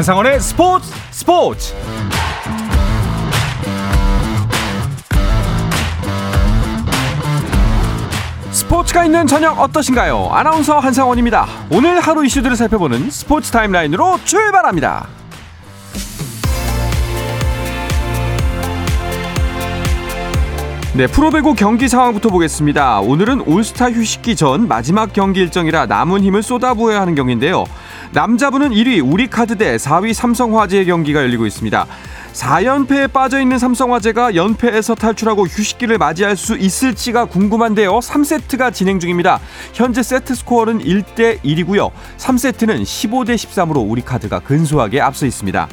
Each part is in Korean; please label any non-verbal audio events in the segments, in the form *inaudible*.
한상원의 스포츠 스포츠 스포츠가 있는 저녁 어떠신가요? 아나운서 한상원입니다. 오늘 하루 이슈들을 살펴보는 스포츠 타임라인으로 출발합니다. 네, 프로배구 경기 상황부터 보겠습니다. 오늘은 올스타 휴식기 전 마지막 경기 일정이라 남은 힘을 쏟아부어야 하는 경기인데요. 남자부는 1위 우리카드 대 4위 삼성화재의 경기가 열리고 있습니다. 4연패에 빠져있는 삼성화재가 연패에서 탈출하고 휴식기를 맞이할 수 있을지가 궁금한데요. 3세트가 진행 중입니다. 현재 세트 스코어는 1대 1이고요. 3세트는 15대 13으로 우리카드가 근소하게 앞서 있습니다.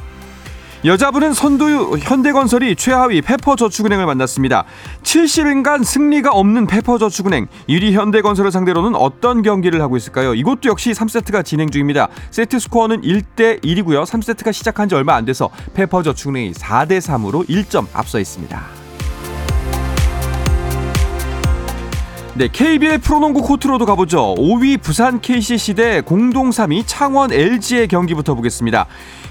여자분은 선두 현대건설이 최하위 페퍼저축은행을 만났습니다. 70인간 승리가 없는 페퍼저축은행 1위 현대건설을 상대로는 어떤 경기를 하고 있을까요? 이것도 역시 3세트가 진행 중입니다. 세트 스코어는 1대 1이고요. 3세트가 시작한 지 얼마 안 돼서 페퍼저축은행이 4대 3으로 1점 앞서 있습니다. 네, KBL 프로농구 코트로도 가보죠. 5위 부산 KCC 대 공동 3위 창원 LG의 경기부터 보겠습니다.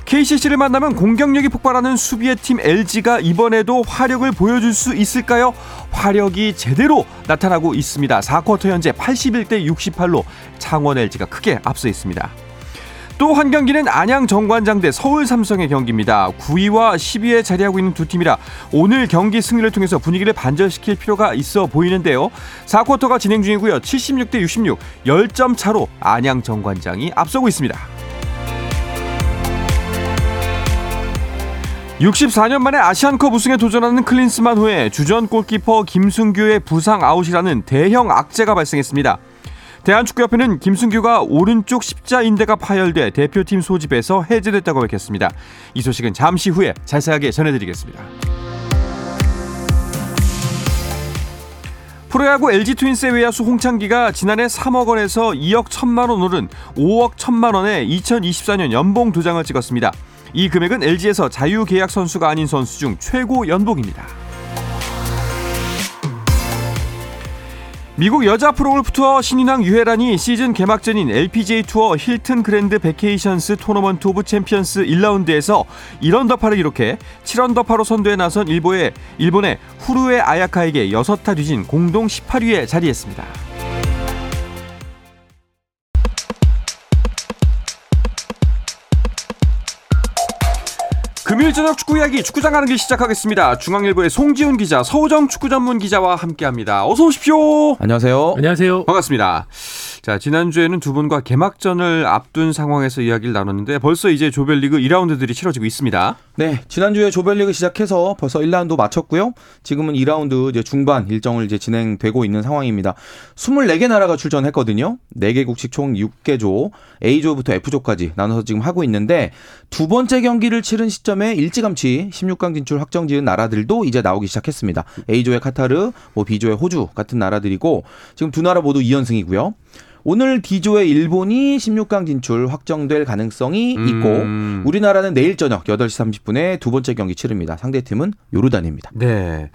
KCC를 만나면 공격력이 폭발하는 수비의 팀 LG가 이번에도 화력을 보여줄 수 있을까요? 화력이 제대로 나타나고 있습니다. 4쿼터 현재 81대 68로 창원 LG가 크게 앞서 있습니다. 또 한 경기는 안양 정관장 대 서울 삼성의 경기입니다. 9위와 10위에 자리하고 있는 두 팀이라 오늘 경기 승리를 통해서 분위기를 반전시킬 필요가 있어 보이는데요. 4쿼터가 진행 중이고요. 76대 66, 10점 차로 안양 정관장이 앞서고 있습니다. 64년 만에 아시안컵 우승에 도전하는 클린스만호에 주전 골키퍼 김승규의 부상 아웃이라는 대형 악재가 발생했습니다. 대한축구협회는 김승규가 오른쪽 십자인대가 파열돼 대표팀 소집에서 해제됐다고 밝혔습니다. 이 소식은 잠시 후에 자세하게 전해드리겠습니다. 프로야구 LG 트윈스의 외야수 홍창기가 지난해 3억 원에서 2억 1천만 원 오른 5억 1천만 원의 2024년 연봉 도장을 찍었습니다. 이 금액은 LG에서 자유계약 선수가 아닌 선수 중 최고 연봉입니다. 미국 여자 프로골프 투어 신인왕 유해란이 시즌 개막전인 LPGA 투어 힐튼 그랜드 베케이션스 토너먼트 오브 챔피언스 1라운드에서 1언더파를 기록해 7언더파로 선두에 나선 일본의, 일본의 후루에 아야카에게 6타 뒤진 공동 18위에 자리했습니다. 금요일 저녁 축구 이야기 축구장 가는 길 시작하겠습니다. 중앙일보의 송지훈 기자, 서우정 축구 전문 기자와 함께합니다. 어서 오십시오. 안녕하세요. 안녕하세요. 반갑습니다. 자, 지난주에는 두 분과 개막전을 앞둔 상황에서 이야기를 나눴는데 벌써 이제 조별리그 2라운드들이 치러지고 있습니다. 네, 지난주에 조별리그 시작해서 벌써 1라운드 마쳤고요. 지금은 2라운드 이제 중반 일정을 이제 진행되고 있는 상황입니다. 24개 나라가 출전했거든요. 4개국씩 총 6개 조, A조부터 F조까지 나눠서 지금 하고 있는데 두 번째 경기를 치른 시점에 일찌감치 16강 진출 확정 지은 나라들도 이제 나오기 시작했습니다. A조의 카타르, 뭐 B조의 호주 같은 나라들이고 지금 두 나라 모두 2연승이고요. 오늘 D조의 일본이 16강 진출 확정될 가능성이 있고 음. 우리나라는 내일 저녁 8시 30분에 두 번째 경기 치릅니다. 상대 팀은 요르단입니다. 네.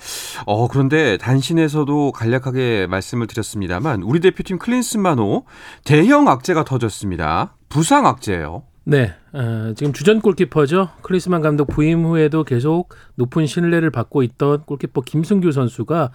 어, 그런데 단신에서도 간략하게 말씀을 드렸습니다만 우리 대표팀 클린스만호 대형 악재가 터졌습니다. 부상 악재예요. 네, 어, 지금 주전 골키퍼죠. 크리스만 감독 부임 후에도 계속 높은 신뢰를 받고 있던 골키퍼 김승규 선수가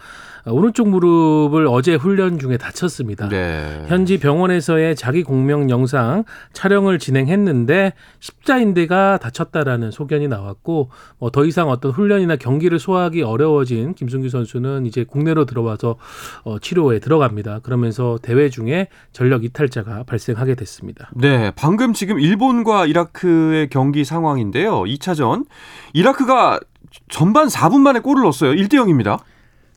어, 오른쪽 무릎을 어제 훈련 중에 다쳤습니다. 네. 현지 병원에서의 자기 공명 영상 촬영을 진행했는데 십자인대가 다쳤다라는 소견이 나왔고 뭐 더 이상 어떤 훈련이나 경기를 소화하기 어려워진 김승규 선수는 이제 국내로 들어와서 어, 치료에 들어갑니다. 그러면서 대회 중에 전력 이탈자가 발생하게 됐습니다. 네, 방금 지금 일본과 이라 크의 경기 상황인데요. 2차전. 이라크가 전반 4분 만에 골을 넣었어요. 1대 0입니다.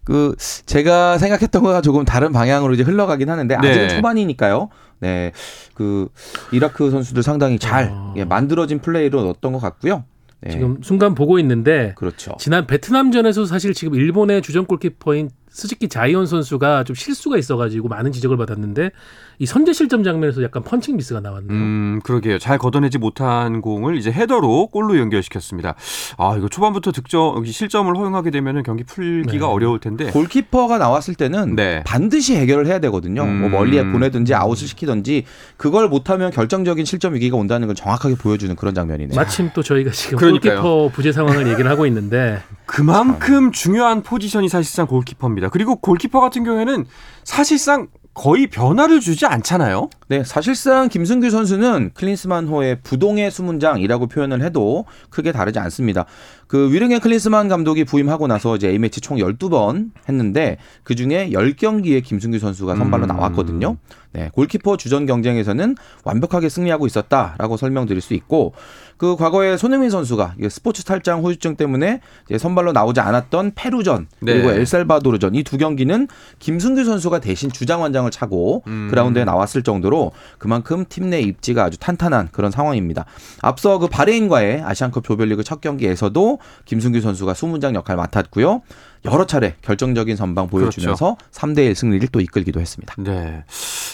그 제가 생각했던 거와 조금 다른 방향으로 이제 흘러가긴 하는데 아직은 네. 초반이니까요. 네, 그 이라크 선수들 상당히 잘 아. 예, 만들어진 플레이로 넣었던 것 같고요. 네, 지금 순간 보고 있는데 그렇죠. 지난 베트남전에서 사실 지금 일본의 주전 골키퍼인 스즈키 자이온 선수가 좀 실수가 있어가지고 많은 지적을 받았는데 이 선제 실점 장면에서 약간 펀칭 미스가 나왔네요. 음, 그러게요. 잘 걷어내지 못한 공을 이제 헤더로 골로 연결시켰습니다. 아, 이거 초반부터 득점, 실점을 허용하게 되면 경기 풀기가 네. 어려울 텐데. 골키퍼가 나왔을 때는 네. 반드시 해결을 해야 되거든요. 음. 뭐 멀리에 보내든지 아웃을 시키든지 그걸 못하면 결정적인 실점 위기가 온다는 걸 정확하게 보여주는 그런 장면이네요. 마침 또 저희가 지금 그러니까요. 골키퍼 부재 상황을 얘기를 하고 있는데 *laughs* 그만큼 중요한 포지션이 사실상 골키퍼입니다. 그리고 골키퍼 같은 경우에는 사실상 거의 변화를 주지 않잖아요. 네, 사실상 김승규 선수는 클린스만호의 부동의 수문장이라고 표현을 해도 크게 다르지 않습니다. 그 위릉의 클린스만 감독이 부임하고 나서 이제 A매치 총 12번 했는데 그중에 10경기에 김승규 선수가 선발로 음. 나왔거든요. 네, 골키퍼 주전 경쟁에서는 완벽하게 승리하고 있었다라고 설명드릴 수 있고 그 과거에 손흥민 선수가 스포츠 탈장 후유증 때문에 선발로 나오지 않았던 페루전 그리고 네. 엘살바도르전 이 두 경기는 김승규 선수가 대신 주장 원장을 차고 음. 그라운드에 나왔을 정도로 그만큼 팀 내 입지가 아주 탄탄한 그런 상황입니다. 앞서 그 바레인과의 아시안컵 조별리그 첫 경기에서도 김승규 선수가 수문장 역할 맡았고요. 여러 차례 결정적인 선방 보여주면서 3대 1 승리를 또 이끌기도 했습니다. 네.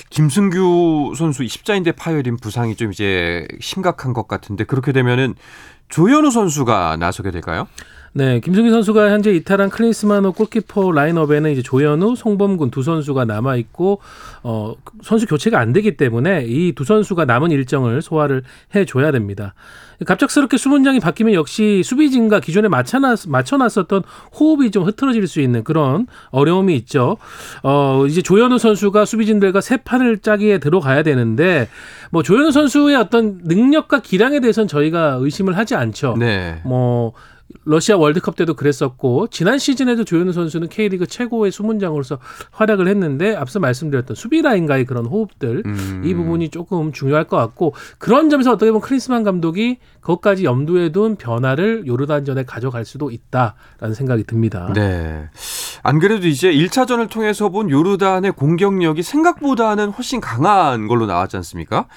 김승규 선수 이 십자인대 파열인 부상이 좀 이제 심각한 것 같은데 그렇게 되면은 조현우 선수가 나서게 될까요? 네, 김승기 선수가 현재 이탈한 클린스만호 골키퍼 라인업에는 이제 조현우, 송범근 두 선수가 남아 있고 어 선수 교체가 안 되기 때문에 이 두 선수가 남은 일정을 소화를 해 줘야 됩니다. 갑작스럽게 수문장이 바뀌면 역시 수비진과 기존에 맞춰놨, 맞춰놨었던 호흡이 좀 흐트러질 수 있는 그런 어려움이 있죠. 어, 이제 조현우 선수가 수비진들과 세 판을 짜기에 들어가야 되는데 뭐 조현우 선수의 어떤 능력과 기량에 대해서는 저희가 의심을 하지 않죠. 네. 뭐 러시아 월드컵 때도 그랬었고 지난 시즌에도 조현우 선수는 K리그 최고의 수문장으로서 활약을 했는데 앞서 말씀드렸던 수비 라인과의 그런 호흡들 음. 이 부분이 조금 중요할 것 같고 그런 점에서 어떻게 보면 크리스만 감독이 그것까지 염두에 둔 변화를 요르단전에 가져갈 수도 있다라는 생각이 듭니다. 네. 안 그래도 이제 1차전을 통해서 본 요르단의 공격력이 생각보다는 훨씬 강한 걸로 나왔지 않습니까?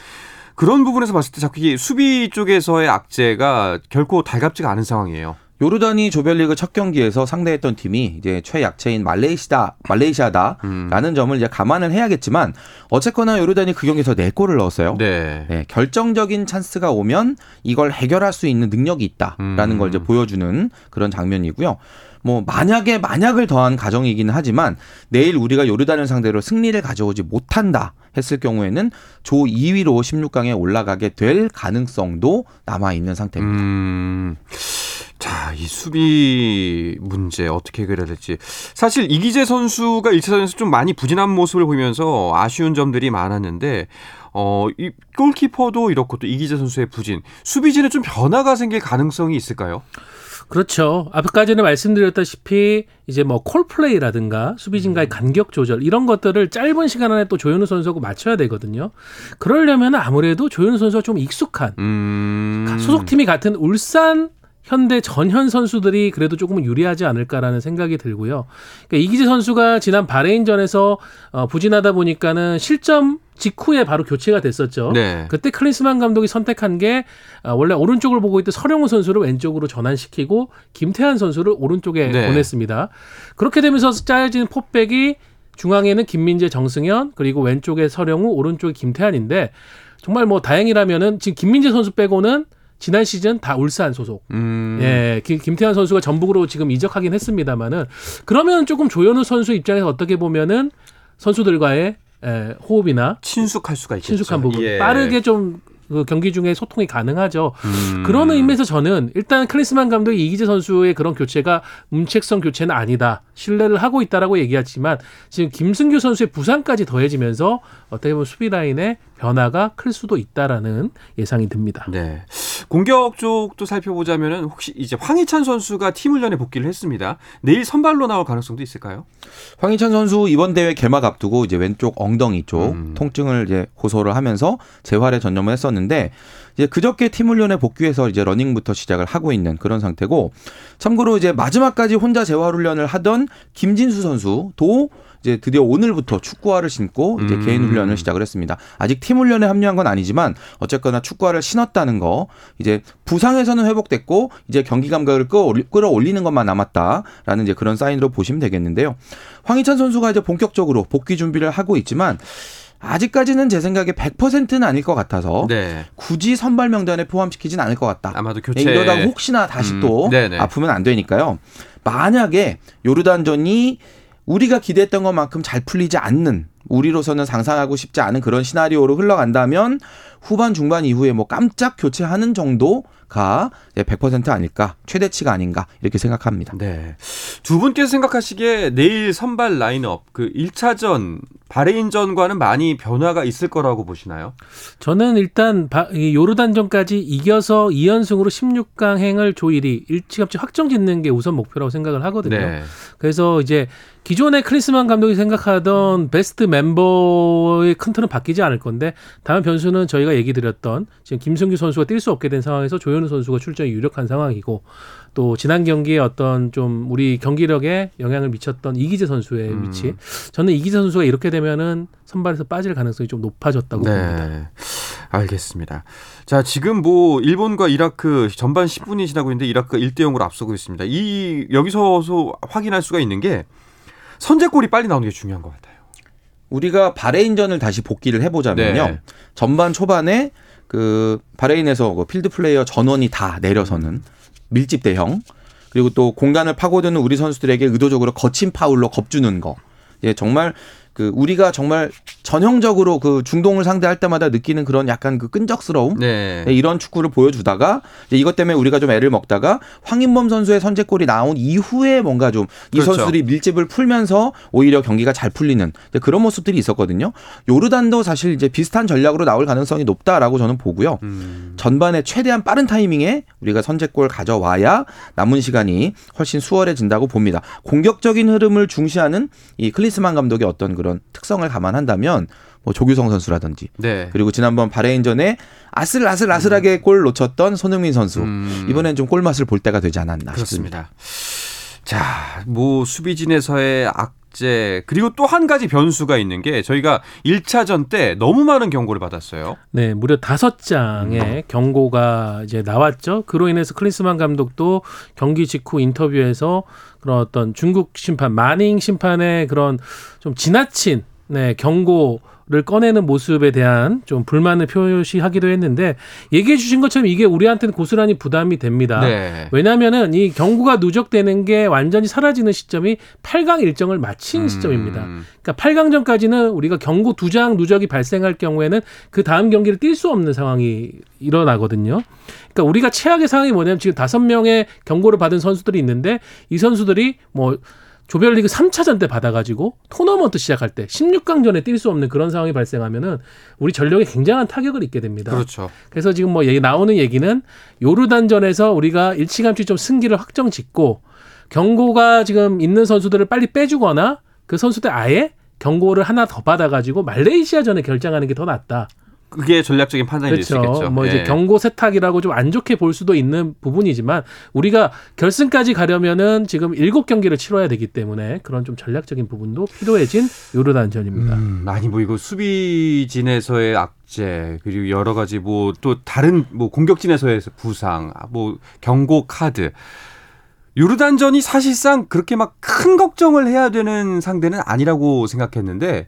그런 부분에서 봤을 때 자꾸 이게 수비 쪽에서의 악재가 결코 달갑지가 않은 상황이에요. 요르단이 조별리그 첫 경기에서 상대했던 팀이 이제 최약체인 말레이시다 말레이시아다라는 점을 이제 감안을 해야겠지만 어쨌거나 요르단이 그 경기에서 네 골을 넣었어요. 네. 네, 결정적인 찬스가 오면 이걸 해결할 수 있는 능력이 있다라는 음. 걸 이제 보여주는 그런 장면이고요. 뭐 만약에 만약을 더한 가정이기는 하지만 내일 우리가 요르단을 상대로 승리를 가져오지 못한다 했을 경우에는 조 2위로 16강에 올라가게 될 가능성도 남아 있는 상태입니다. 음. 자, 이 수비 문제 어떻게 해결해야 될지. 사실 이기재 선수가 1차전에서 좀 많이 부진한 모습을 보이면서 아쉬운 점들이 많았는데 어, 이 골키퍼도 이렇고 또 이기재 선수의 부진, 수비진에 좀 변화가 생길 가능성이 있을까요? 그렇죠. 아까전에 말씀드렸다시피 이제 뭐 콜플레이라든가 수비진과의 간격 조절 이런 것들을 짧은 시간 안에 또 조현우 선수하고 맞춰야 되거든요. 그러려면 아무래도 조현우 선수가 좀 익숙한 음. 소속팀이 같은 울산 현대 전현 선수들이 그래도 조금은 유리하지 않을까라는 생각이 들고요. 그러니까 이기재 선수가 지난 바레인전에서 어, 부진하다 보니까는 실점 직후에 바로 교체가 됐었죠. 네. 그때 클린스만 감독이 선택한 게 아, 원래 오른쪽을 보고 있던 서령우 선수를 왼쪽으로 전환시키고 김태환 선수를 오른쪽에 네. 보냈습니다. 그렇게 되면서 짜여진 포백이 중앙에는 김민재, 정승현 그리고 왼쪽에 서령우, 오른쪽에 김태환인데 정말 뭐 다행이라면은 지금 김민재 선수 빼고는 지난 시즌 다 울산 소속. 음. 예, 김, 김태환 선수가 전북으로 지금 이적하긴 했습니다만은 그러면 조금 조현우 선수 입장에서 어떻게 보면은 선수들과의 에, 호흡이나 친숙할 수가 있겠죠. 친숙한 부분 예. 빠르게 좀그 경기 중에 소통이 가능하죠. 음. 그런 의미에서 저는 일단 클리스만 감독이 이기재 선수의 그런 교체가 문책성 교체는 아니다. 신뢰를 하고 있다라고 얘기하지만 지금 김승규 선수의 부상까지 더해지면서 어떻게 보면 수비 라인의 변화가 클 수도 있다라는 예상이 듭니다. 네. 공격 쪽도 살펴보자면은 혹시 이제 황희찬 선수가 팀 훈련에 복귀를 했습니다. 내일 선발로 나올 가능성도 있을까요? 황희찬 선수 이번 대회 개막 앞두고 이제 왼쪽 엉덩이 쪽 음. 통증을 이제 호소를 하면서 재활에 전념을 했었는데 이제 그저께 팀 훈련에 복귀해서 이제 러닝부터 시작을 하고 있는 그런 상태고 참고로 이제 마지막까지 혼자 재활 훈련을 하던 김진수 선수도 이제 드디어 오늘부터 축구화를 신고 이제 음. 개인 훈련을 시작을 했습니다. 아직 팀 훈련에 합류한 건 아니지만 어쨌거나 축구화를 신었다는 거 이제 부상에서는 회복됐고 이제 경기 감각을 끌어올리, 끌어올리는 것만 남았다라는 이제 그런 사인으로 보시면 되겠는데요. 황희찬 선수가 이제 본격적으로 복귀 준비를 하고 있지만 아직까지는 제 생각에 100%는 아닐 것 같아서 네. 굳이 선발 명단에 포함시키진 않을 것 같다. 아마도 교체 이러다가 혹시나 다시 음, 또 네네. 아프면 안 되니까요. 만약에 요르단전이 우리가 기대했던 것만큼 잘 풀리지 않는 우리로서는 상상하고 싶지 않은 그런 시나리오로 흘러간다면 후반 중반 이후에 뭐 깜짝 교체하는 정도가 100% 아닐까 최대치가 아닌가 이렇게 생각합니다. 네. 두 분께서 생각하시기에 내일 선발 라인업 그 1차전 바레인전과는 많이 변화가 있을 거라고 보시나요? 저는 일단 요르단전까지 이겨서 2연승으로 16강 행을 조일이 일찌감치 확정 짓는 게 우선 목표라고 생각을 하거든요. 네. 그래서 이제 기존의 크리스만 감독이 생각하던 베스트 멤버의 큰 틀은 바뀌지 않을 건데 다음 변수는 저희가 얘기 드렸던 지금 김승규 선수가 뛸 수 없게 된 상황에서 조현우 선수가 출전이 유력한 상황이고 또 지난 경기에 어떤 좀 우리 경기력에 영향을 미쳤던 이기재 선수의 음. 위치 저는 이기재 선수가 이렇게 되면은 선발에서 빠질 가능성이 좀 높아졌다고 봅니다. 네. 알겠습니다. 자, 지금 뭐 일본과 이라크 전반 10분이 지나고 있는데 이라크가 1대 0으로 앞서고 있습니다. 이 여기서서 확인할 수가 있는 게 선제골이 빨리 나오는 게 중요한 것 같아요. 우리가 바레인전을 다시 복기를 해보자면요. 네. 전반 초반에 그 바레인에서 그 필드 플레이어 전원이 다 내려서는 밀집 대형 그리고 또 공간을 파고드는 우리 선수들에게 의도적으로 거친 파울로 겁주는 거. 예, 정말 그 우리가 정말 전형적으로 그 중동을 상대할 때마다 느끼는 그런 약간 그 끈적스러움 네. 네, 이런 축구를 보여주다가 이것 때문에 우리가 좀 애를 먹다가 황인범 선수의 선제골이 나온 이후에 뭔가 좀 이 그렇죠. 선수들이 밀집을 풀면서 오히려 경기가 잘 풀리는 그런 모습들이 있었거든요. 요르단도 사실 이제 비슷한 전략으로 나올 가능성이 높다라고 저는 보고요. 음. 전반에 최대한 빠른 타이밍에 우리가 선제골 가져와야 남은 시간이 훨씬 수월해진다고 봅니다. 공격적인 흐름을 중시하는 이 클리스만 감독의 어떤 그런 특성을 감안한다면 뭐 조규성 선수라든지 네. 그리고 지난번 바레인전에 아슬아슬아슬하게 골 놓쳤던 손흥민 선수 음. 이번엔 좀 골맛을 볼 때가 되지 않았나 싶습니다. 그렇습니다. 자, 뭐 수비진에서의 악재 그리고 또 한 가지 변수가 있는 게 저희가 1차전 때 너무 많은 경고를 받았어요. 네, 무려 다섯 장의 경고가 이제 나왔죠. 그로 인해서 클린스만 감독도 경기 직후 인터뷰에서 그런 어떤 중국 심판, 마닝 심판의 그런 좀 지나친 네, 경고 를 꺼내는 모습에 대한 좀 불만을 표시하기도 했는데 얘기해 주신 것처럼 이게 우리한테는 고스란히 부담이 됩니다. 네. 왜냐하면은 이 경고가 누적되는 게 완전히 사라지는 시점이 8강 일정을 마친 음. 시점입니다. 그러니까 8강 전까지는 우리가 경고 두장 누적이 발생할 경우에는 그 다음 경기를 뛸 수 없는 상황이 일어나거든요. 그러니까 우리가 최악의 상황이 뭐냐면 지금 다섯 명의 경고를 받은 선수들이 있는데 이 선수들이 뭐 조별리그 3차전 때 받아가지고 토너먼트 시작할 때 16강전에 뛸 수 없는 그런 상황이 발생하면은 우리 전력에 굉장한 타격을 입게 됩니다. 그렇죠. 그래서 지금 뭐 얘기 나오는 얘기는 요르단전에서 우리가 일찌감치 좀 승기를 확정 짓고 경고가 지금 있는 선수들을 빨리 빼주거나 그 선수들 아예 경고를 하나 더 받아가지고 말레이시아전에 결정하는 게 더 낫다. 그게 전략적인 판단이 될수 그렇죠. 있겠죠. 뭐 이제 예. 경고 세탁이라고 좀 안 좋게 볼 수도 있는 부분이지만 우리가 결승까지 가려면은 지금 일곱 경기를 치러야 되기 때문에 그런 좀 전략적인 부분도 필요해진 요르단전입니다. 음, 아니 뭐 이거 수비진에서의 악재 그리고 여러 가지 뭐 또 다른 뭐 공격진에서의 부상, 아, 뭐 경고 카드. 요르단전이 사실상 그렇게 막 큰 걱정을 해야 되는 상대는 아니라고 생각했는데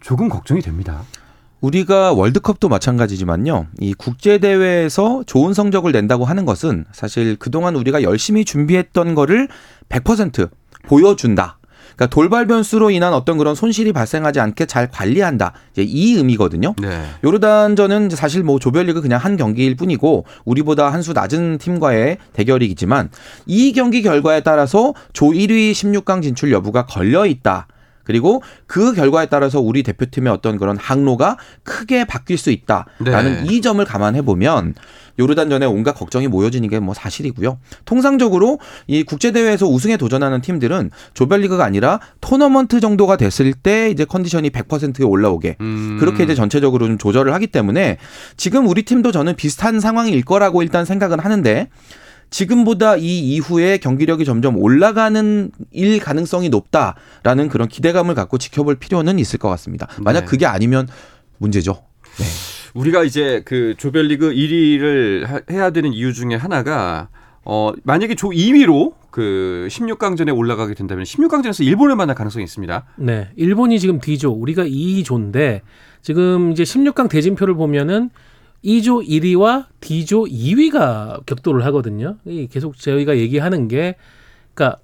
조금 걱정이 됩니다. 우리가 월드컵도 마찬가지지만요. 이 국제 대회에서 좋은 성적을 낸다고 하는 것은 사실 그동안 우리가 열심히 준비했던 거를 100% 보여준다. 그러니까 돌발 변수로 인한 어떤 그런 손실이 발생하지 않게 잘 관리한다. 이제 이 의미거든요. 네. 요르단전은 사실 뭐 조별리그 그냥 한 경기일 뿐이고 우리보다 한 수 낮은 팀과의 대결이지만 이 경기 결과에 따라서 조 1위 16강 진출 여부가 걸려 있다. 그리고 그 결과에 따라서 우리 대표팀의 어떤 그런 항로가 크게 바뀔 수 있다라는 네. 이 점을 감안해 보면 요르단전에 온갖 걱정이 모여지는 게 뭐 사실이고요. 통상적으로 이 국제 대회에서 우승에 도전하는 팀들은 조별리그가 아니라 토너먼트 정도가 됐을 때 이제 컨디션이 100%에 올라오게 음. 그렇게 이제 전체적으로 좀 조절을 하기 때문에 지금 우리 팀도 저는 비슷한 상황일 거라고 일단 생각은 하는데 지금보다 이 이후에 경기력이 점점 올라가는 일 가능성이 높다라는 그런 기대감을 갖고 지켜볼 필요는 있을 것 같습니다. 만약 네. 그게 아니면 문제죠. 우리가 이제 그 조별리그 1위를 하- 해야 되는 이유 중에 하나가 어 만약에 조 2위로 그 16강전에 올라가게 된다면 16강전에서 일본을 만날 가능성이 있습니다. 네, 일본이 지금 D조, 우리가 2조인데 지금 이제 16강 대진표를 보면은 2조 1위와 D조 2위가 격돌을 하거든요. 이 계속 저희가 얘기하는 게, 그러니까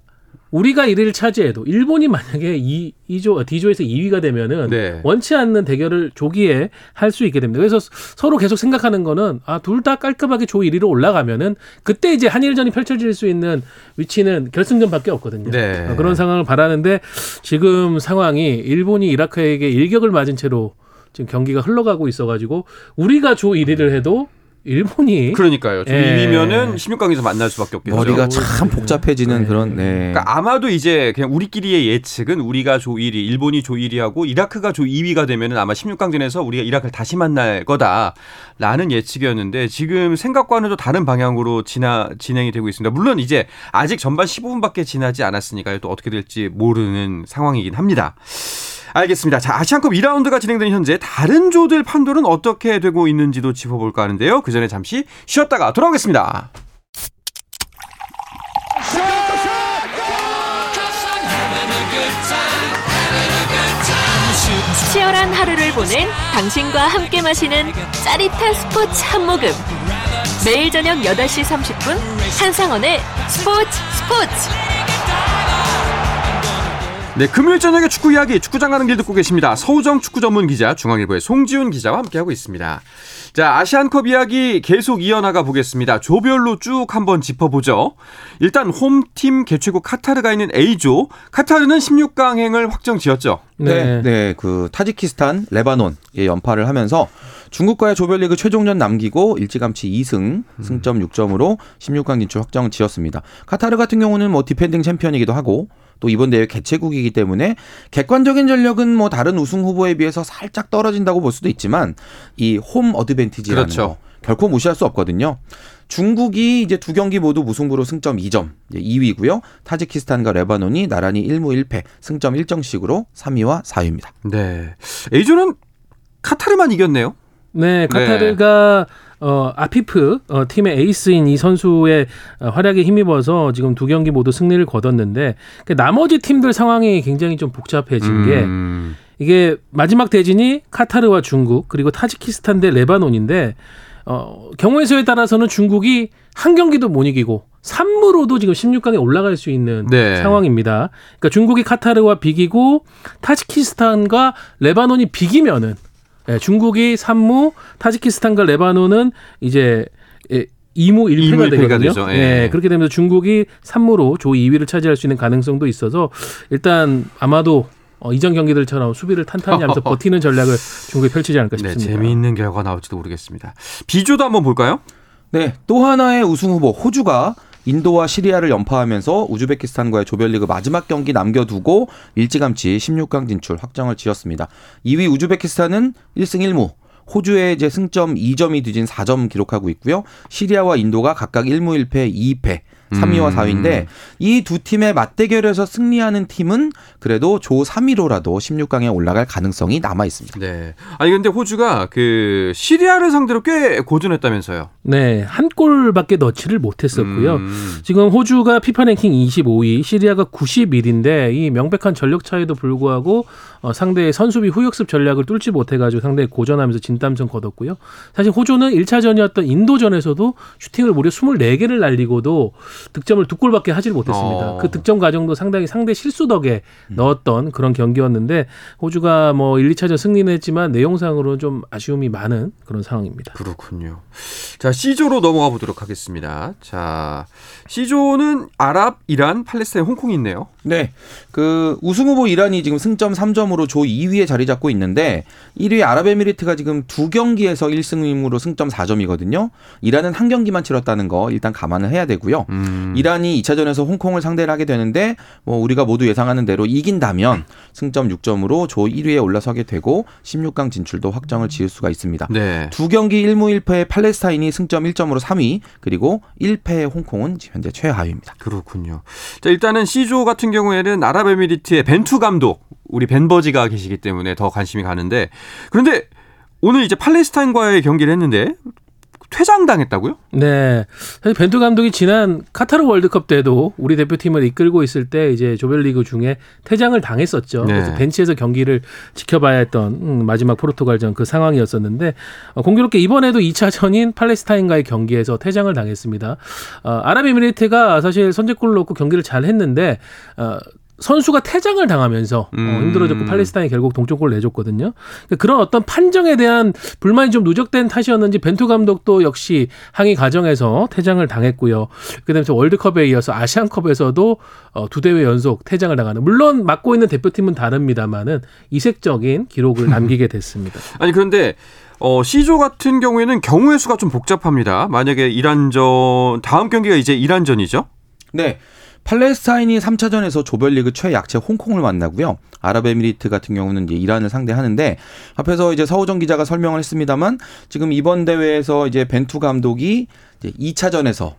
우리가 1위를 차지해도 일본이 만약에 2, 2조, D조에서 2위가 되면은 네. 원치 않는 대결을 조기에 할 수 있게 됩니다. 그래서 서로 계속 생각하는 거는 아, 둘 다 깔끔하게 조 1위로 올라가면은 그때 이제 한일전이 펼쳐질 수 있는 위치는 결승전밖에 없거든요. 네. 어, 그런 상황을 바라는데 지금 상황이 일본이 이라크에게 일격을 맞은 채로 지금 경기가 흘러가고 있어가지고 우리가 조 1위를 해도 일본이 그러니까요. 조 예. 2위면은 16강에서 만날 수밖에 없겠죠. 머리가 참 복잡해지는 네. 그런 네. 그러니까 아마도 이제 그냥 우리끼리의 예측은 우리가 조 1위, 일본이 조 1위하고 이라크가 조 2위가 되면은 아마 16강전에서 우리가 이라크를 다시 만날 거다라는 예측이었는데 지금 생각과는 또 다른 방향으로 진화, 진행이 되고 있습니다. 물론 이제 아직 전반 15분밖에 지나지 않았으니까요. 또 어떻게 될지 모르는 상황이긴 합니다. 알겠습니다. 자, 아시안컵 2라운드가 진행되는 현재 다른 조들 판도는 어떻게 되고 있는지도 짚어볼까 하는데요. 그 전에 잠시 쉬었다가 돌아오겠습니다. 치열한 하루를 보낸 당신과 함께 마시는 짜릿한 스포츠 한 모금. 매일 저녁 8시 30분 한상원의 스포츠 스포츠. 네, 금요일 저녁에 축구 이야기 축구장 가는 길 듣고 계십니다. 서호정 축구 전문 기자 중앙일보의 송지훈 기자와 함께하고 있습니다. 자, 아시안컵 이야기 계속 이어나가 보겠습니다. 조별로 쭉 한번 짚어보죠. 일단 홈팀 개최국 카타르가 있는 A조. 카타르는 16강행을 확정 지었죠. 네. 네, 그 타지키스탄, 레바논 예, 연파를 하면서 중국과의 조별리그 최종전 남기고 일찌감치 2승, 승점 6점으로 16강 진출 확정 지었습니다. 카타르 같은 경우는 뭐 defending champion이기도 하고 또 이번 대회 개최국이기 때문에 객관적인 전력은 뭐 다른 우승 후보에 비해서 살짝 떨어진다고 볼 수도 있지만 이 홈 어드밴티지라는 그렇죠. 거 결코 무시할 수 없거든요. 중국이 이제 두 경기 모두 무승부로 승점 2점 2위고요. 타지키스탄과 레바논이 나란히 1무 1패 승점 1점씩으로 3위와 4위입니다. 네. A조는 카타르만 이겼네요. 네, 카타르가 어 아피프 어, 팀의 에이스인 이 선수의 어, 활약에 힘입어서 지금 두 경기 모두 승리를 거뒀는데 그 나머지 팀들 상황이 굉장히 좀 복잡해진 게 음. 이게 마지막 대진이 카타르와 중국 그리고 타지키스탄 대 레바논인데 어 경우의 수에 따라서는 중국이 한 경기도 못 이기고 3무로도 지금 16강에 올라갈 수 있는 네. 상황입니다. 그러니까 중국이 카타르와 비기고 타지키스탄과 레바논이 비기면은 예, 중국이 3무, 타지키스탄과 레바논은 이제 예, 2무 1패가 이무 일패가 되거든요. 예. 예, 그렇게 되면서 중국이 3무로 조 2위를 차지할 수 있는 가능성도 있어서 일단 아마도 어, 이전 경기들처럼 수비를 탄탄히 하면서 *laughs* 버티는 전략을 중국이 펼치지 않을까 네, 싶습니다. 재미있는 결과가 나올지도 모르겠습니다. B조도 한번 볼까요? 네, 또 하나의 우승 후보 호주가 인도와 시리아를 연파하면서 우즈베키스탄과의 조별리그 마지막 경기 남겨두고 일찌감치 16강 진출 확정을 지었습니다. 2위 우즈베키스탄은 1승 1무, 호주의 이제 승점 2점이 뒤진 4점 기록하고 있고요. 시리아와 인도가 각각 1무 1패 2패 3위와 음. 4위인데 이 두 팀의 맞대결에서 승리하는 팀은 그래도 조 3위로라도 16강에 올라갈 가능성이 남아 있습니다. 네. 아니 근데 호주가 그 시리아를 상대로 꽤 고전했다면서요. 네, 한 골밖에 넣지를 못했었고요. 음. 지금 호주가 피파 랭킹 25위, 시리아가 91인데 이 명백한 전력 차이도 불구하고 어, 상대의 선수비 후역습 전략을 뚫지 못해가지고 상대에 고전하면서 진땀승 거뒀고요. 사실 호주는 1차전이었던 인도전에서도 슈팅을 무려 24개를 날리고도 득점을 두 골밖에 하질 못했습니다. 어. 그 득점 과정도 상당히 상대 실수 덕에 넣었던 그런 경기였는데 호주가 뭐 1, 2차전 승리는 했지만 내용상으로는 좀 아쉬움이 많은 그런 상황입니다. 그렇군요. 자, C조로 넘어가 보도록 하겠습니다. 자, C조는 아랍, 이란, 팔레스타인, 홍콩이 있네요. 네. 그 우승 후보 이란이 지금 승점 3점으로 조 2위에 자리 잡고 있는데 1위 아랍에미리트가 지금 두 경기에서 1승으로 승점 4점이거든요. 이란은 한 경기만 치렀다는 거 일단 감안을 해야 되고요. 음. 이란이 2차전에서 홍콩을 상대를 하게 되는데 뭐 우리가 모두 예상하는 대로 이긴다면 승점 6점으로 조 1위에 올라서게 되고 16강 진출도 확정을 지을 수가 있습니다. 네. 두 경기 1무 1패의 팔레스타인이 승점 1점으로 3위, 그리고 1패의 홍콩은 현재 최하위입니다. 그렇군요. 자, 일단은 C조 같은 경우에는 아랍에미리트의 벤투 감독, 우리 벤버지가 계시기 때문에 더 관심이 가는데 그런데 오늘 이제 팔레스타인과의 경기를 했는데 퇴장당했다고요? 네. 사실 벤투 감독이 지난 카타르 월드컵 때도 우리 대표팀을 이끌고 있을 때 이제 조별리그 중에 퇴장을 당했었죠. 네. 그래서 벤치에서 경기를 지켜봐야 했던 음, 마지막 포르투갈전 그 상황이었었는데 어, 공교롭게 이번에도 2차전인 팔레스타인과의 경기에서 퇴장을 당했습니다. 어, 아랍에미리트가 사실 선제골을 넣고 경기를 잘 했는데 어, 선수가 퇴장을 당하면서 음. 어, 힘들어졌고 팔레스타인이 결국 동점골을 내줬거든요. 그러니까 그런 어떤 판정에 대한 불만이 좀 누적된 탓이었는지 벤투 감독도 역시 항의 과정에서 퇴장을 당했고요. 그다음에 또 월드컵에 이어서 아시안컵에서도 어, 두 대회 연속 퇴장을 당하는 물론 맡고 있는 대표팀은 다릅니다만은 이색적인 기록을 *laughs* 남기게 됐습니다. 아니 그런데 어, C조 같은 경우에는 경우의 수가 좀 복잡합니다. 만약에 이란전 다음 경기가 이제 이란전이죠? 네. 팔레스타인이 3차전에서 조별리그 최약체 홍콩을 만나고요. 아랍에미리트 같은 경우는 이제 이란을 상대하는데 앞에서 이제 서우정 기자가 설명을 했습니다만 지금 이번 대회에서 이제 벤투 감독이 이제 2차전에서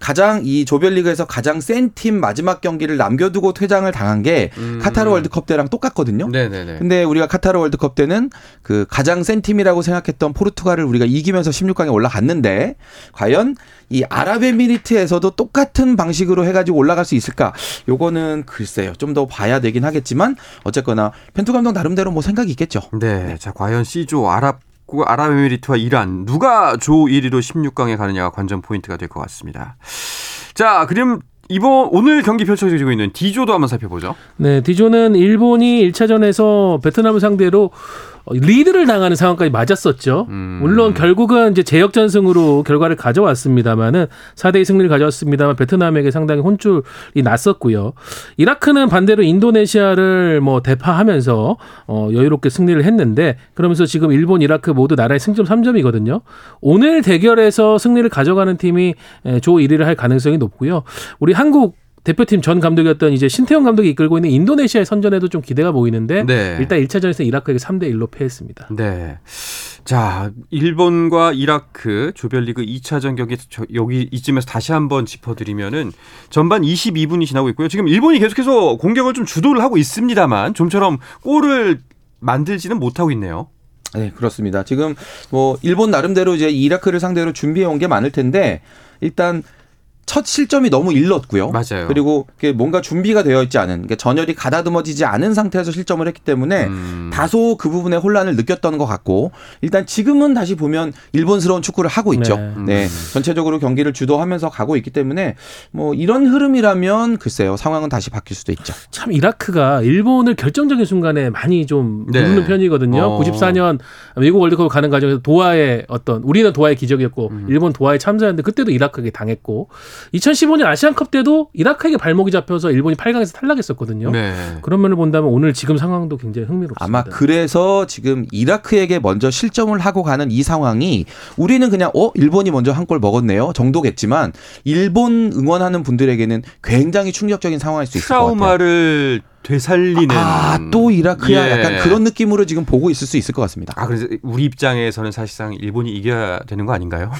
가장 이 조별리그에서 가장 센 팀 마지막 경기를 남겨두고 퇴장을 당한 게 카타르 월드컵 때랑 똑같거든요. 네네네. 근데 우리가 카타르 월드컵 때는 그 가장 센 팀이라고 생각했던 포르투갈을 우리가 이기면서 16강에 올라갔는데 과연 이 아랍에미리트에서도 똑같은 방식으로 해가지고 올라갈 수 있을까? 요거는 글쎄요. 좀 더 봐야 되긴 하겠지만 어쨌거나 벤투 감독 나름대로 뭐 생각이 있겠죠. 네. 자, 과연 C조 아랍 아랍에미리트와 이란 누가 조 1위로 16강에 가느냐가 관전 포인트가 될 것 같습니다. 자, 그럼 이번 오늘 경기 펼쳐지고 있는 D조도 한번 살펴보죠. 네, D조는 일본이 1차전에서 베트남을 상대로 어, 리드를 당하는 상황까지 맞았었죠. 음. 물론 결국은 이제 제역전승으로 결과를 가져왔습니다만은 4대2 승리를 가져왔습니다만 베트남에게 상당히 혼쭐이 났었고요. 이라크는 반대로 인도네시아를 뭐 대파하면서 어, 여유롭게 승리를 했는데 그러면서 지금 일본, 이라크 모두 나라의 승점 3점이거든요. 오늘 대결에서 승리를 가져가는 팀이 에, 조 1위를 할 가능성이 높고요. 우리 한국 대표팀 전 감독이었던 이제 신태용 감독이 이끌고 있는 인도네시아의 선전에도 좀 기대가 보이는데 네. 일단 1차전에서 이라크에게 3대 1로 패했습니다. 네. 자, 일본과 이라크 조별리그 2차전 경기 저- 여기 이쯤에서 다시 한번 짚어드리면은 전반 22분이 지나고 있고요. 지금 일본이 계속해서 공격을 좀 주도를 하고 있습니다만 좀처럼 골을 만들지는 못하고 있네요. 네, 그렇습니다. 지금 뭐 일본 나름대로 이제 이라크를 상대로 준비해 온 게 많을 텐데 일단 첫 실점이 너무 일렀고요. 맞아요. 그리고 그게 뭔가 준비가 되어 있지 않은, 그러니까 전열이 가다듬어지지 않은 상태에서 실점을 했기 때문에 음. 다소 그 부분에 혼란을 느꼈던 것 같고 일단 지금은 다시 보면 일본스러운 축구를 하고 있죠. 네. 네. 전체적으로 경기를 주도하면서 가고 있기 때문에 뭐 이런 흐름이라면 글쎄요 상황은 다시 바뀔 수도 있죠. 참 이라크가 일본을 결정적인 순간에 많이 좀 네. 누르는 편이거든요. 어. 94년 미국 월드컵 가는 과정에서 도하의 어떤 우리는 도하의 기적이었고 음. 일본 도하에 참사했는데 그때도 이라크에게 당했고 2015년 아시안컵 때도 이라크에게 발목이 잡혀서 일본이 8강에서 탈락했었거든요. 네. 그런 면을 본다면 오늘 지금 상황도 굉장히 흥미롭습니다. 아마 그래서 지금 이라크에게 먼저 실점을 하고 가는 이 상황이 우리는 그냥 어 일본이 먼저 한 골 먹었네요 정도겠지만 일본 응원하는 분들에게는 굉장히 충격적인 상황일 수 있을 것 같아요. 트라우마를 되살리는 아또 이라크야 예. 약간 그런 느낌으로 지금 보고 있을 수 있을 것 같습니다. 아 그래서 우리 입장에서는 사실상 일본이 이겨야 되는 거 아닌가요?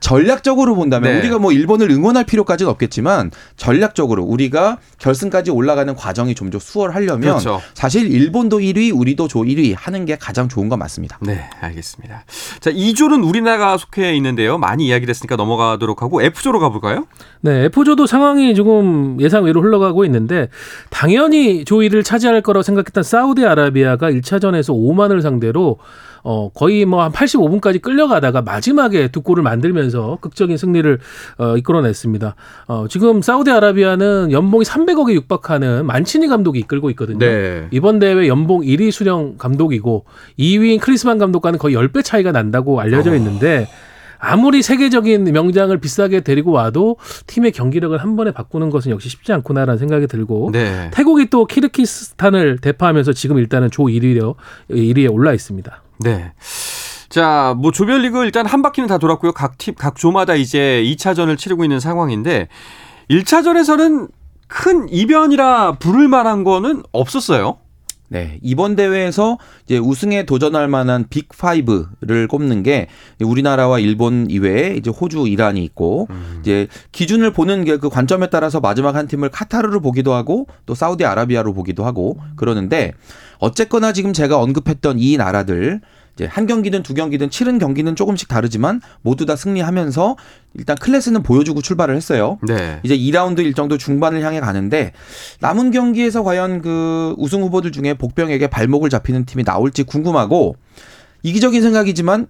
전략적으로 본다면 네. 우리가 뭐 일본을 응원할 필요까지는 없겠지만 전략적으로 우리가 결승까지 올라가는 과정이 좀 더 수월하려면 그렇죠. 사실 일본도 1위, 우리도 조 1위 하는 게 가장 좋은 건 맞습니다. 네, 알겠습니다. 자, 2조는 우리나라가 속해 있는데요. 많이 이야기됐으니까 넘어가도록 하고 F조로 가볼까요? 네, F조도 상황이 조금 예상외로 흘러가고 있는데 당연히 조이를 차지할 거라고 생각했던 사우디아라비아가 1차전에서 오만을 상대로 어 거의 뭐 한 85분까지 끌려가다가 마지막에 두 골을 만들면서 극적인 승리를 어 이끌어냈습니다. 어 지금 사우디아라비아는 연봉이 300억에 육박하는 만치니 감독이 이끌고 있거든요. 네. 이번 대회 연봉 1위 수령 감독이고 2위인 크리스만 감독과는 거의 10배 차이가 난다고 알려져 있는데 아무리 세계적인 명장을 비싸게 데리고 와도 팀의 경기력을 한 번에 바꾸는 것은 역시 쉽지 않구나라는 생각이 들고 네. 태국이 또 키르키스탄을 대파하면서 지금 일단은 조 1위로 1위에 올라 있습니다. 네. 자, 뭐 조별리그 일단 한 바퀴는 다 돌았고요. 각 팀, 각 조마다 이제 2차전을 치르고 있는 상황인데 1차전에서는 큰 이변이라 부를 만한 거는 없었어요. 네, 이번 대회에서 이제 우승에 도전할 만한 빅 5를 꼽는 게 우리나라와 일본 이외에 이제 호주, 이란이 있고 이제 기준을 보는 게 그 관점에 따라서 마지막 한 팀을 카타르로 보기도 하고 또 사우디아라비아로 보기도 하고 그러는데 어쨌거나 지금 제가 언급했던 이 나라들 이제 한 경기든 두 경기든 치른 경기는 조금씩 다르지만 모두 다 승리하면서 일단 클래스는 보여주고 출발을 했어요. 네. 이제 2라운드 일정도 중반을 향해 가는데 남은 경기에서 과연 그 우승 후보들 중에 복병에게 발목을 잡히는 팀이 나올지 궁금하고 이기적인 생각이지만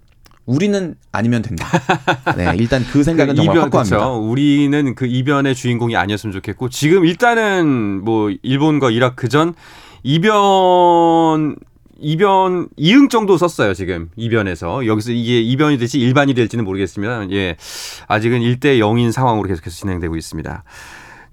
우리는 아니면 된다. *laughs* 네, 일단 그 생각은 정말 이변, 확고합니다. 그쵸. 우리는 그 이변의 주인공이 아니었으면 좋겠고 지금 일단은 뭐 일본과 이라크전 이변 이변 이응 정도 썼어요 지금 이변에서 여기서 이게 이변이 될지 일반이 될지는 모르겠지만 예 아직은 1대 0인 상황으로 계속해서 진행되고 있습니다.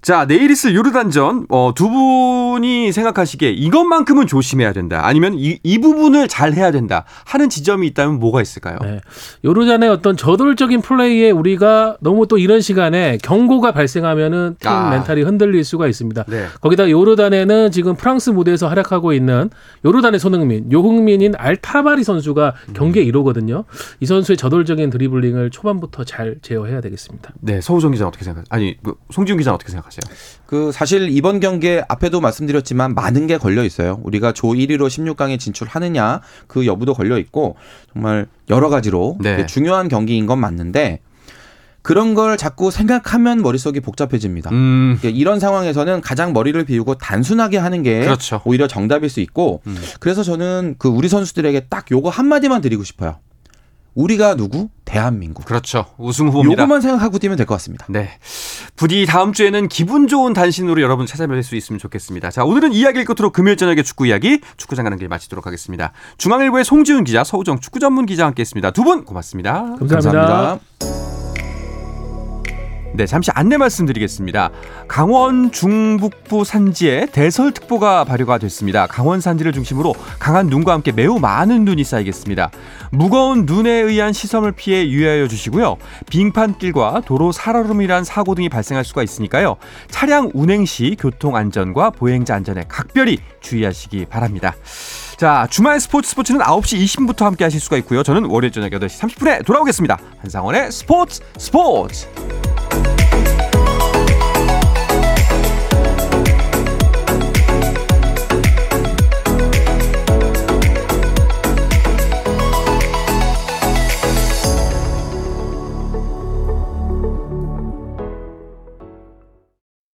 자 내일 있을 요르단전 어, 두 분이 생각하시기에 이것만큼은 조심해야 된다 아니면 이, 이 부분을 잘 해야 된다 하는 지점이 있다면 뭐가 있을까요? 네. 요르단의 어떤 저돌적인 플레이에 우리가 너무 또 이런 시간에 경고가 발생하면은 팀 아. 멘탈이 흔들릴 수가 있습니다. 네. 거기다 요르단에는 지금 프랑스 무대에서 활약하고 있는 요르단의 손흥민, 요흥민인 알타바리 선수가 경기에 이로거든요. 이 선수의 저돌적인 드리블링을 초반부터 잘 제어해야 되겠습니다. 네 서우정 기자 는 어떻게 생각하세요? 아니 그 송지훈 기자 는 어떻게 생각하세요? 그 사실 이번 경기에 앞에도 말씀드렸지만 많은 게 걸려 있어요. 우리가 조 1위로 16강에 진출하느냐 그 여부도 걸려 있고 정말 여러 가지로 네. 중요한 경기인 건 맞는데 그런 걸 자꾸 생각하면 머릿속이 복잡해집니다. 음 이런 상황에서는 가장 머리를 비우고 단순하게 하는 게 그렇죠. 오히려 정답일 수 있고 음. 그래서 저는 그 우리 선수들에게 딱 요거 한마디만 드리고 싶어요. 우리가 누구? 대한민국. 그렇죠 우승 후보입니다. 요거만 생각하고 뛰면 될 것 같습니다. 네. 부디 다음 주에는 기분 좋은 단신으로 여러분 찾아뵐 수 있으면 좋겠습니다. 자, 오늘은 이야기를 끝으로 금요일 저녁에 축구 이야기 축구장 가는 길 마치도록 하겠습니다. 중앙일보의 송지훈 기자, 서우정 축구 전문 기자와 함께 했습니다. 두 분 고맙습니다. 감사합니다. 네, 잠시 안내 말씀드리겠습니다. 강원 중북부 산지에 대설특보가 발효가 됐습니다. 강원 산지를 중심으로 강한 눈과 함께 매우 많은 눈이 쌓이겠습니다. 무거운 눈에 의한 시선을 피해 유의하여 주시고요. 빙판길과 도로 살얼음이란 사고 등이 발생할 수가 있으니까요. 차량 운행 시 교통 안전과 보행자 안전에 각별히 주의하시기 바랍니다. 자, 주말 스포츠 스포츠는 9시 20분부터 함께 하실 수가 있고요. 저는 월요일 저녁 8시 30분에 돌아오겠습니다. 한상원의 스포츠 스포츠!